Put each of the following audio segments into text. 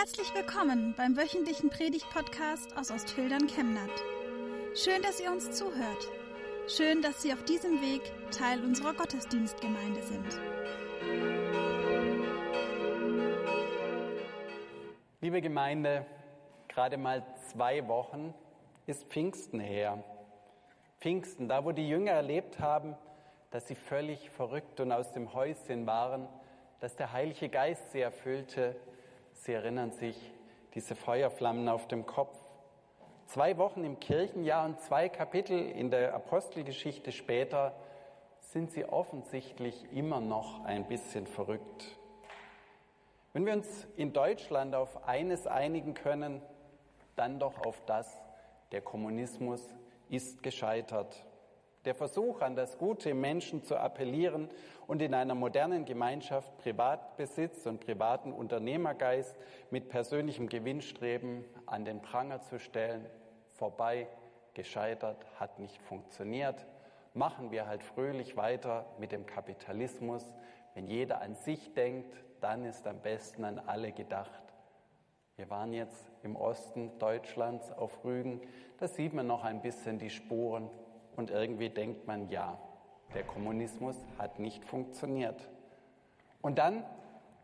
Herzlich willkommen beim wöchentlichen Predigt-Podcast aus Ostfildern Chemnat. Schön, dass ihr uns zuhört. Schön, dass Sie auf diesem Weg Teil unserer Gottesdienstgemeinde sind. Liebe Gemeinde, gerade mal zwei Wochen ist Pfingsten her. Pfingsten, da wo die Jünger erlebt haben, dass sie völlig verrückt und aus dem Häuschen waren, dass der Heilige Geist sie erfüllte. Sie erinnern sich, diese Feuerflammen auf dem Kopf. Zwei Wochen im Kirchenjahr und zwei Kapitel in der Apostelgeschichte später sind sie offensichtlich immer noch ein bisschen verrückt. Wenn wir uns in Deutschland auf eines einigen können, dann doch auf das, der Kommunismus ist gescheitert. Der Versuch, an das Gute im Menschen zu appellieren und in einer modernen Gemeinschaft Privatbesitz und privaten Unternehmergeist mit persönlichem Gewinnstreben an den Pranger zu stellen, vorbei, gescheitert, hat nicht funktioniert. Machen wir halt fröhlich weiter mit dem Kapitalismus. Wenn jeder an sich denkt, dann ist am besten an alle gedacht. Wir waren jetzt im Osten Deutschlands auf Rügen. Da sieht man noch ein bisschen die Spuren und irgendwie denkt man, ja, der Kommunismus hat nicht funktioniert. Und dann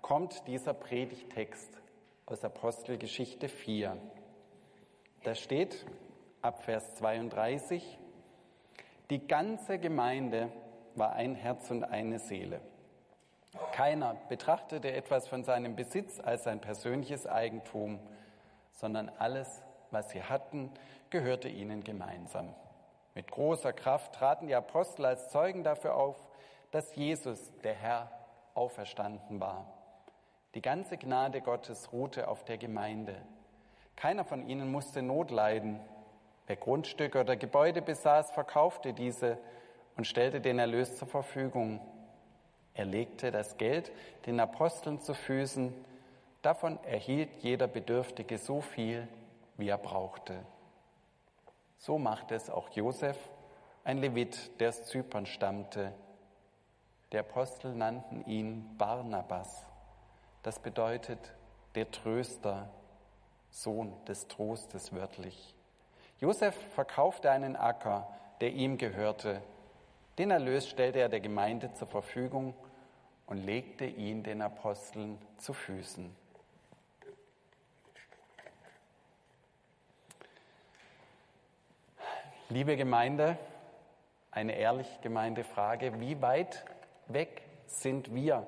kommt dieser Predigtext aus Apostelgeschichte 4. Da steht ab Vers 32, die ganze Gemeinde war ein Herz und eine Seele. Keiner betrachtete etwas von seinem Besitz als sein persönliches Eigentum, sondern alles, was sie hatten, gehörte ihnen gemeinsam. Mit großer Kraft traten die Apostel als Zeugen dafür auf, dass Jesus, der Herr, auferstanden war. Die ganze Gnade Gottes ruhte auf der Gemeinde. Keiner von ihnen musste Not leiden. Wer Grundstücke oder Gebäude besaß, verkaufte diese und stellte den Erlös zur Verfügung. Er legte das Geld den Aposteln zu Füßen. Davon erhielt jeder Bedürftige so viel, wie er brauchte. So machte es auch Josef, ein Levit, der aus Zypern stammte. Die Apostel nannten ihn Barnabas. Das bedeutet der Tröster, Sohn des Trostes wörtlich. Josef verkaufte einen Acker, der ihm gehörte. Den Erlös stellte er der Gemeinde zur Verfügung und legte ihn den Aposteln zu Füßen. Liebe Gemeinde, eine ehrlich gemeinte Frage, wie weit weg sind wir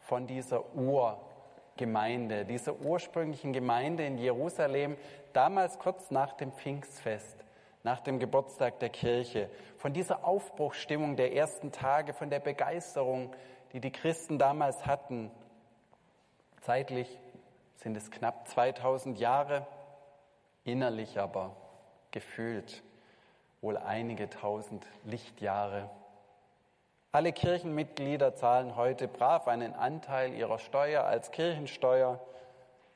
von dieser Urgemeinde, dieser ursprünglichen Gemeinde in Jerusalem, damals kurz nach dem Pfingstfest, nach dem Geburtstag der Kirche, von dieser Aufbruchsstimmung der ersten Tage, von der Begeisterung, die die Christen damals hatten. Zeitlich sind es knapp 2000 Jahre, innerlich aber gefühlt wohl einige tausend Lichtjahre. Alle Kirchenmitglieder zahlen heute brav einen Anteil ihrer Steuer als Kirchensteuer.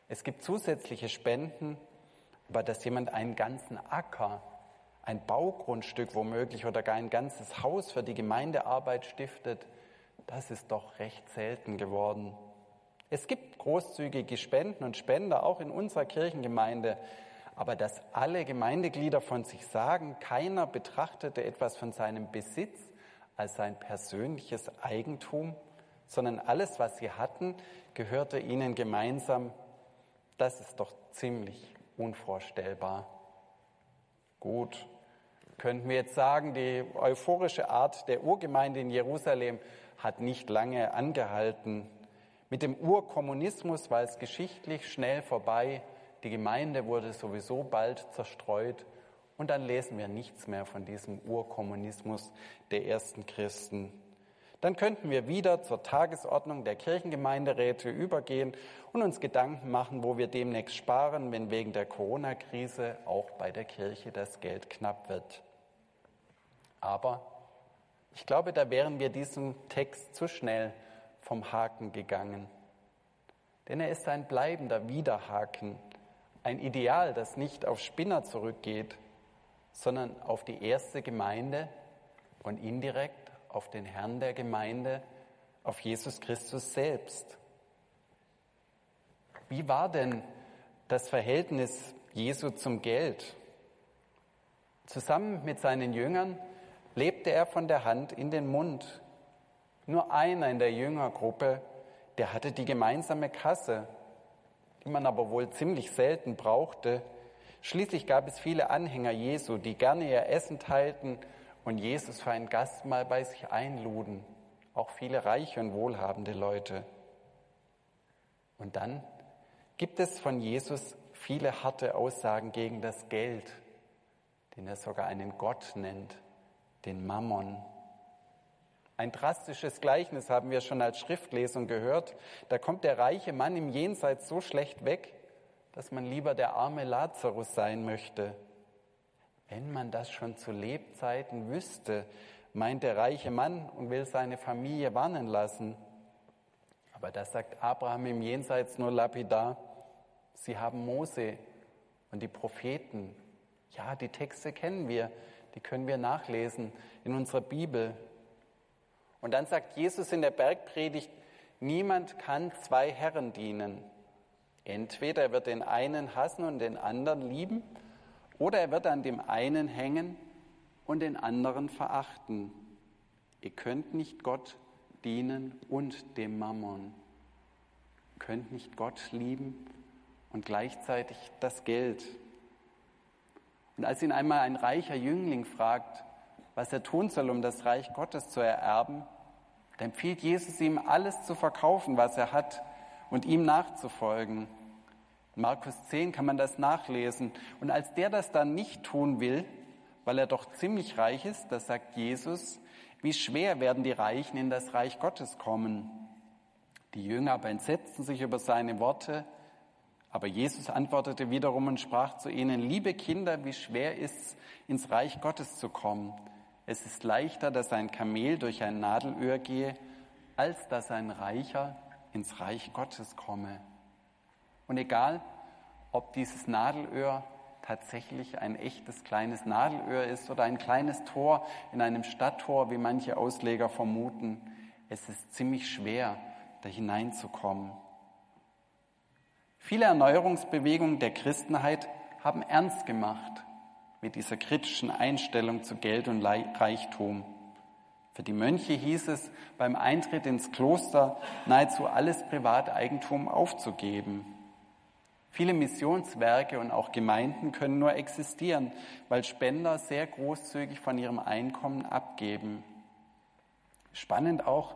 Es gibt zusätzliche Spenden, aber dass jemand einen ganzen Acker, ein Baugrundstück womöglich oder gar ein ganzes Haus für die Gemeindearbeit stiftet, das ist doch recht selten geworden. Es gibt großzügige Spenden und Spender auch in unserer Kirchengemeinde, aber dass alle Gemeindeglieder von sich sagen, keiner betrachtete etwas von seinem Besitz als sein persönliches Eigentum, sondern alles, was sie hatten, gehörte ihnen gemeinsam, das ist doch ziemlich unvorstellbar. Gut, könnten wir jetzt sagen, die euphorische Art der Urgemeinde in Jerusalem hat nicht lange angehalten. Mit dem Urkommunismus war es geschichtlich schnell vorbei. Die Gemeinde wurde sowieso bald zerstreut und dann lesen wir nichts mehr von diesem Urkommunismus der ersten Christen. Dann könnten wir wieder zur Tagesordnung der Kirchengemeinderäte übergehen und uns Gedanken machen, wo wir demnächst sparen, wenn wegen der Corona-Krise auch bei der Kirche das Geld knapp wird. Aber ich glaube, da wären wir diesem Text zu schnell vom Haken gegangen. Denn er ist ein bleibender Widerhaken ein Ideal, das nicht auf Spinner zurückgeht, sondern auf die erste Gemeinde und indirekt auf den Herrn der Gemeinde, auf Jesus Christus selbst. Wie war denn das Verhältnis Jesu zum Geld. Zusammen mit seinen Jüngern lebte er von der Hand in den Mund. Nur einer in der Jüngergruppe, der hatte die gemeinsame Kasse, die man aber wohl ziemlich selten brauchte. Schließlich gab es viele Anhänger Jesu, die gerne ihr Essen teilten und Jesus für ein Gastmahl bei sich einluden. Auch viele reiche und wohlhabende Leute. Und dann gibt es von Jesus viele harte Aussagen gegen das Geld, den er sogar einen Gott nennt, den Mammon. Ein drastisches Gleichnis haben wir schon als Schriftlesung gehört. Da kommt der reiche Mann im Jenseits so schlecht weg, dass man lieber der arme Lazarus sein möchte. Wenn man das schon zu Lebzeiten wüsste, meint der reiche Mann und will seine Familie warnen lassen. Aber das sagt Abraham im Jenseits nur lapidar. Sie haben Mose und die Propheten. Ja, die Texte kennen wir, die können wir nachlesen in unserer Bibel. Und dann sagt Jesus in der Bergpredigt, niemand kann zwei Herren dienen. Entweder er wird den einen hassen und den anderen lieben, oder er wird an dem einen hängen und den anderen verachten. Ihr könnt nicht Gott dienen und dem Mammon. Könnt nicht Gott lieben und gleichzeitig das Geld. Und als ihn einmal ein reicher Jüngling fragt, was er tun soll, um das Reich Gottes zu ererben, dann empfiehlt Jesus ihm, alles zu verkaufen, was er hat, und ihm nachzufolgen. In Markus 10 kann man das nachlesen. Und als der das dann nicht tun will, weil er doch ziemlich reich ist, da sagt Jesus, wie schwer werden die Reichen in das Reich Gottes kommen. Die Jünger aber entsetzten sich über seine Worte, aber Jesus antwortete wiederum und sprach zu ihnen, liebe Kinder, wie schwer ist es, ins Reich Gottes zu kommen. Es ist leichter, dass ein Kamel durch ein Nadelöhr gehe, als dass ein Reicher ins Reich Gottes komme. Und egal, ob dieses Nadelöhr tatsächlich ein echtes kleines Nadelöhr ist oder ein kleines Tor in einem Stadttor, wie manche Ausleger vermuten. Es ist ziemlich schwer, da hineinzukommen. Viele Erneuerungsbewegungen der Christenheit haben ernst gemacht mit dieser kritischen Einstellung zu Geld und Reichtum. Für die Mönche hieß es beim Eintritt ins Kloster nahezu alles Privateigentum aufzugeben. Viele Missionswerke und auch Gemeinden können nur existieren, weil Spender sehr großzügig von ihrem Einkommen abgeben. Spannend auch,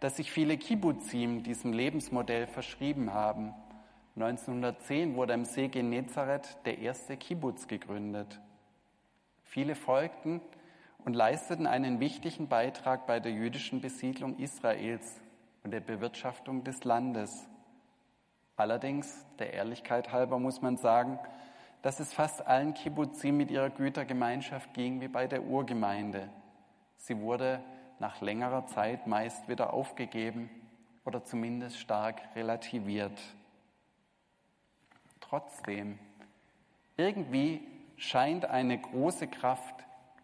dass sich viele Kibbuzim diesem Lebensmodell verschrieben haben. 1910 wurde am See Genezareth der erste Kibbutz gegründet. Viele folgten und leisteten einen wichtigen Beitrag bei der jüdischen Besiedlung Israels und der Bewirtschaftung des Landes. Allerdings, der Ehrlichkeit halber muss man sagen, dass es fast allen Kibbutzim mit ihrer Gütergemeinschaft ging wie bei der Urgemeinde. Sie wurde nach längerer Zeit meist wieder aufgegeben oder zumindest stark relativiert. Trotzdem, irgendwie scheint eine große Kraft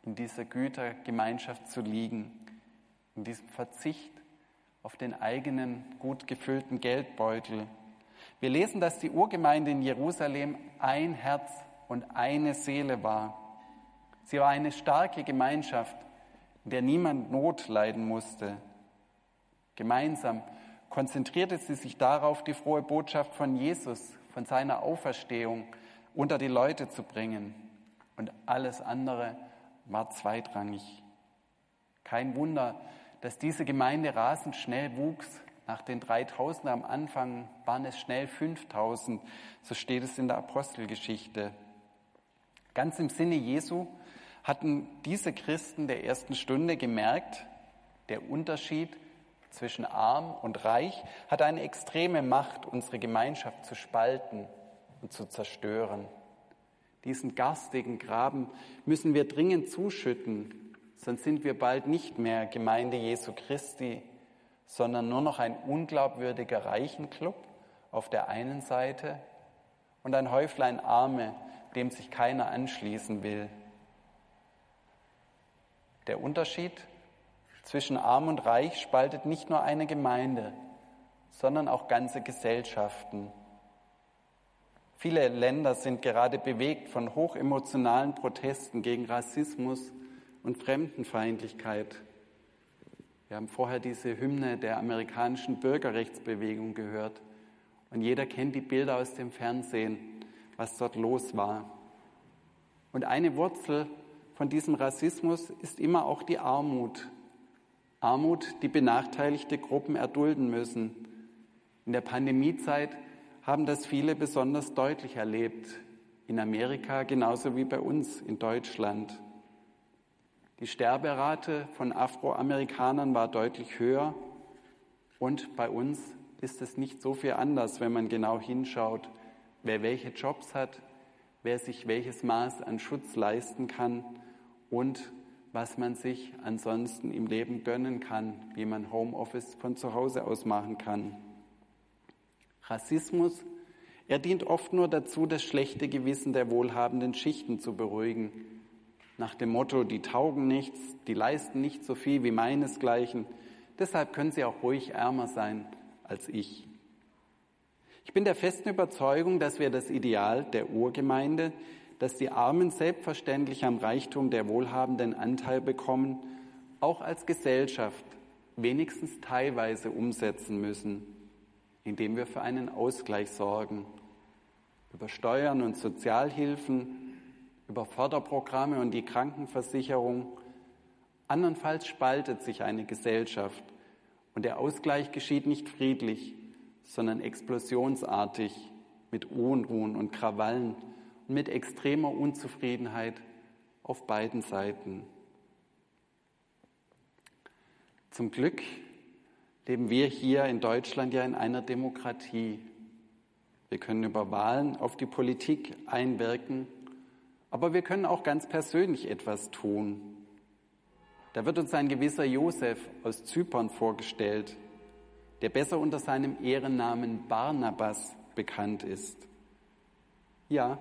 in dieser Gütergemeinschaft zu liegen, in diesem Verzicht auf den eigenen gut gefüllten Geldbeutel wir lesen, dass die Urgemeinde in Jerusalem ein Herz und eine Seele war. Sie war eine starke Gemeinschaft, in der niemand Not leiden musste. Gemeinsam konzentrierte sie sich darauf, die frohe Botschaft von Jesus, von seiner Auferstehung unter die Leute zu bringen. Und alles andere war zweitrangig. Kein Wunder, dass diese Gemeinde rasend schnell wuchs nach den 3000 am Anfang waren es schnell 5000, so steht es in der Apostelgeschichte. Ganz im Sinne Jesu hatten diese Christen der ersten Stunde gemerkt, der Unterschied zwischen arm und reich hat eine extreme Macht, unsere Gemeinschaft zu spalten und zu zerstören. Diesen garstigen Graben müssen wir dringend zuschütten, sonst sind wir bald nicht mehr Gemeinde Jesu Christi, sondern nur noch ein unglaubwürdiger Reichenclub auf der einen Seite und ein Häuflein Arme, dem sich keiner anschließen will. Der Unterschied zwischen arm und reich spaltet nicht nur eine Gemeinde, sondern auch ganze Gesellschaften. Viele Länder sind gerade bewegt von hochemotionalen Protesten gegen Rassismus und Fremdenfeindlichkeit. Wir haben vorher diese Hymne der amerikanischen Bürgerrechtsbewegung gehört und jeder kennt die Bilder aus dem Fernsehen, was dort los war. Und eine Wurzel von diesem Rassismus ist immer auch die Armut. Armut, die benachteiligte Gruppen erdulden müssen. In der Pandemiezeit haben das viele besonders deutlich erlebt. In Amerika genauso wie bei uns in Deutschland. Die Sterberate von Afroamerikanern war deutlich höher und bei uns ist es nicht so viel anders, wenn man genau hinschaut, wer welche Jobs hat, wer sich welches Maß an Schutz leisten kann und was man sich ansonsten im Leben gönnen kann, wie man Homeoffice von zu Hause aus machen kann. Rassismus, er dient oft nur dazu, das schlechte Gewissen der wohlhabenden Schichten zu beruhigen. Nach dem Motto, die taugen nichts, die leisten nicht so viel wie meinesgleichen, deshalb können sie auch ruhig ärmer sein als ich. Ich bin der festen Überzeugung, dass wir das Ideal der Urgemeinde, dass die Armen selbstverständlich am Reichtum der Wohlhabenden Anteil bekommen, auch als Gesellschaft wenigstens teilweise umsetzen müssen, indem wir für einen Ausgleich sorgen. Über Steuern und Sozialhilfen, über Förderprogramme und die Krankenversicherung. Andernfalls spaltet sich eine Gesellschaft und der Ausgleich geschieht nicht friedlich, sondern explosionsartig mit Unruhen und Krawallen und mit extremer Unzufriedenheit auf beiden Seiten. Zum Glück leben wir hier in Deutschland ja in einer Demokratie. Wir können über Wahlen auf die Politik einwirken aber wir können auch ganz persönlich etwas tun. Da wird uns ein gewisser Josef aus Zypern vorgestellt, der besser unter seinem Ehrennamen Barnabas bekannt ist. Ja,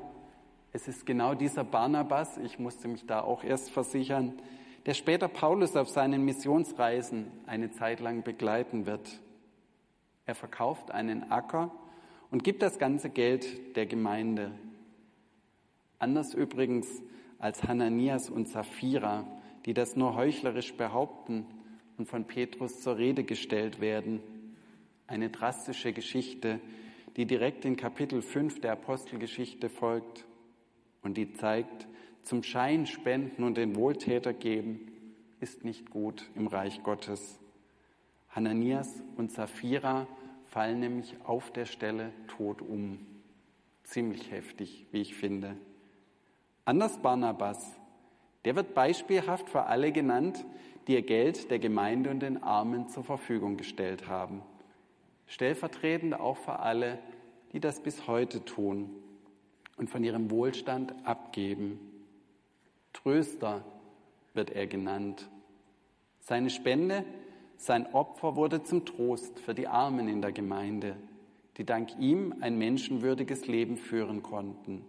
es ist genau dieser Barnabas, ich musste mich da auch erst versichern, der später Paulus auf seinen Missionsreisen eine Zeit lang begleiten wird. Er verkauft einen Acker und gibt das ganze Geld der Gemeinde. Anders übrigens als Hananias und Sapphira, die das nur heuchlerisch behaupten und von Petrus zur Rede gestellt werden. Eine drastische Geschichte, die direkt in Kapitel 5 der Apostelgeschichte folgt und die zeigt, zum Schein spenden und den Wohltäter geben ist nicht gut im Reich Gottes. Hananias und Sapphira fallen nämlich auf der Stelle tot um. Ziemlich heftig, wie ich finde. Anders Barnabas, der wird beispielhaft für alle genannt, die ihr Geld der Gemeinde und den Armen zur Verfügung gestellt haben. Stellvertretend auch für alle, die das bis heute tun und von ihrem Wohlstand abgeben. Tröster wird er genannt. Seine Spende, sein Opfer wurde zum Trost für die Armen in der Gemeinde, die dank ihm ein menschenwürdiges Leben führen konnten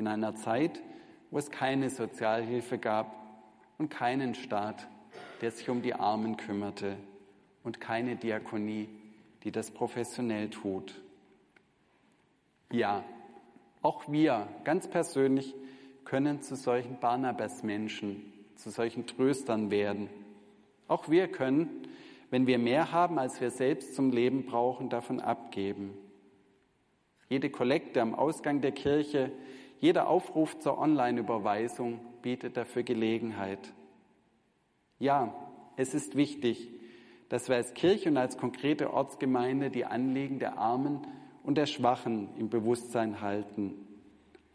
in einer Zeit, wo es keine Sozialhilfe gab und keinen Staat, der sich um die Armen kümmerte und keine Diakonie, die das professionell tut. Ja, auch wir ganz persönlich können zu solchen Barnabas-Menschen, zu solchen Tröstern werden. Auch wir können, wenn wir mehr haben, als wir selbst zum Leben brauchen, davon abgeben. Jede Kollekte am Ausgang der Kirche jeder Aufruf zur Online-Überweisung bietet dafür Gelegenheit. Ja, es ist wichtig, dass wir als Kirche und als konkrete Ortsgemeinde die Anliegen der Armen und der Schwachen im Bewusstsein halten.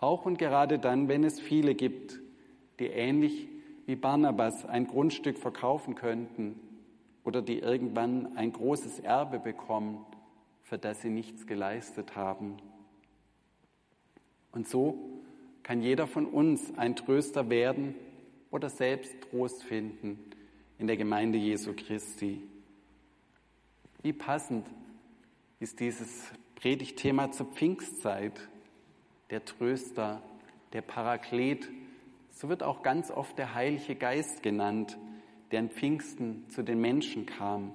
Auch und gerade dann, wenn es viele gibt, die ähnlich wie Barnabas ein Grundstück verkaufen könnten oder die irgendwann ein großes Erbe bekommen, für das sie nichts geleistet haben. Und so kann jeder von uns ein Tröster werden oder selbst Trost finden in der Gemeinde Jesu Christi. Wie passend ist dieses Predigtthema zur Pfingstzeit, der Tröster, der Paraklet. So wird auch ganz oft der Heilige Geist genannt, der an Pfingsten zu den Menschen kam.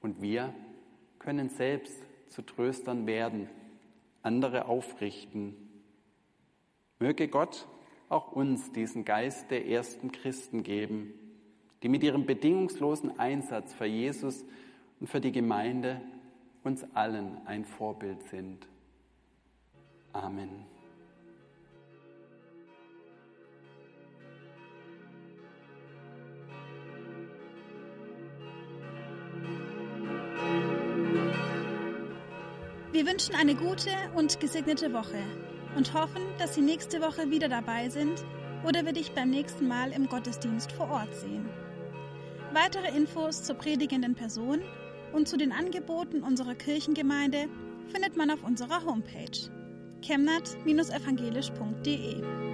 Und wir können selbst zu Tröstern werden andere aufrichten. Möge Gott auch uns diesen Geist der ersten Christen geben, die mit ihrem bedingungslosen Einsatz für Jesus und für die Gemeinde uns allen ein Vorbild sind. Amen. Wir wünschen eine gute und gesegnete Woche und hoffen, dass Sie nächste Woche wieder dabei sind oder wir dich beim nächsten Mal im Gottesdienst vor Ort sehen. Weitere Infos zur predigenden Person und zu den Angeboten unserer Kirchengemeinde findet man auf unserer Homepage chemnat-evangelisch.de.